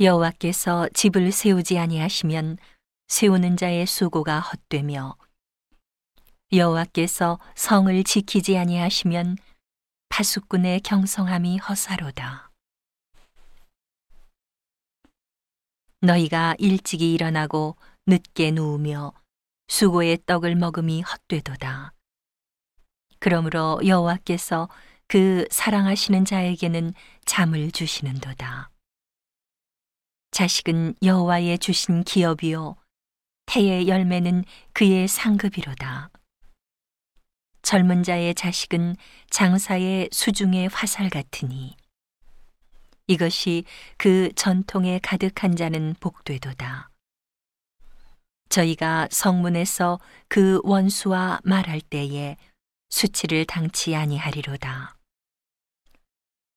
여호와께서 집을 세우지 아니하시면 세우는 자의 수고가 헛되며 여호와께서 성을 지키지 아니하시면 파수꾼의 경성함이 허사로다. 너희가 일찍이 일어나고 늦게 누우며 수고의 떡을 먹음이 헛되도다. 그러므로 여호와께서 그 사랑하시는 자에게는 잠을 주시는도다. 자식은 여호와의 주신 기업이요 태의 열매는 그의 상급이로다. 젊은 자의 자식은 장사의 수중의 화살 같으니 이것이 그 전통에 가득한 자는 복되도다. 저희가 성문에서 그 원수와 말할 때에 수치를 당치 아니하리로다.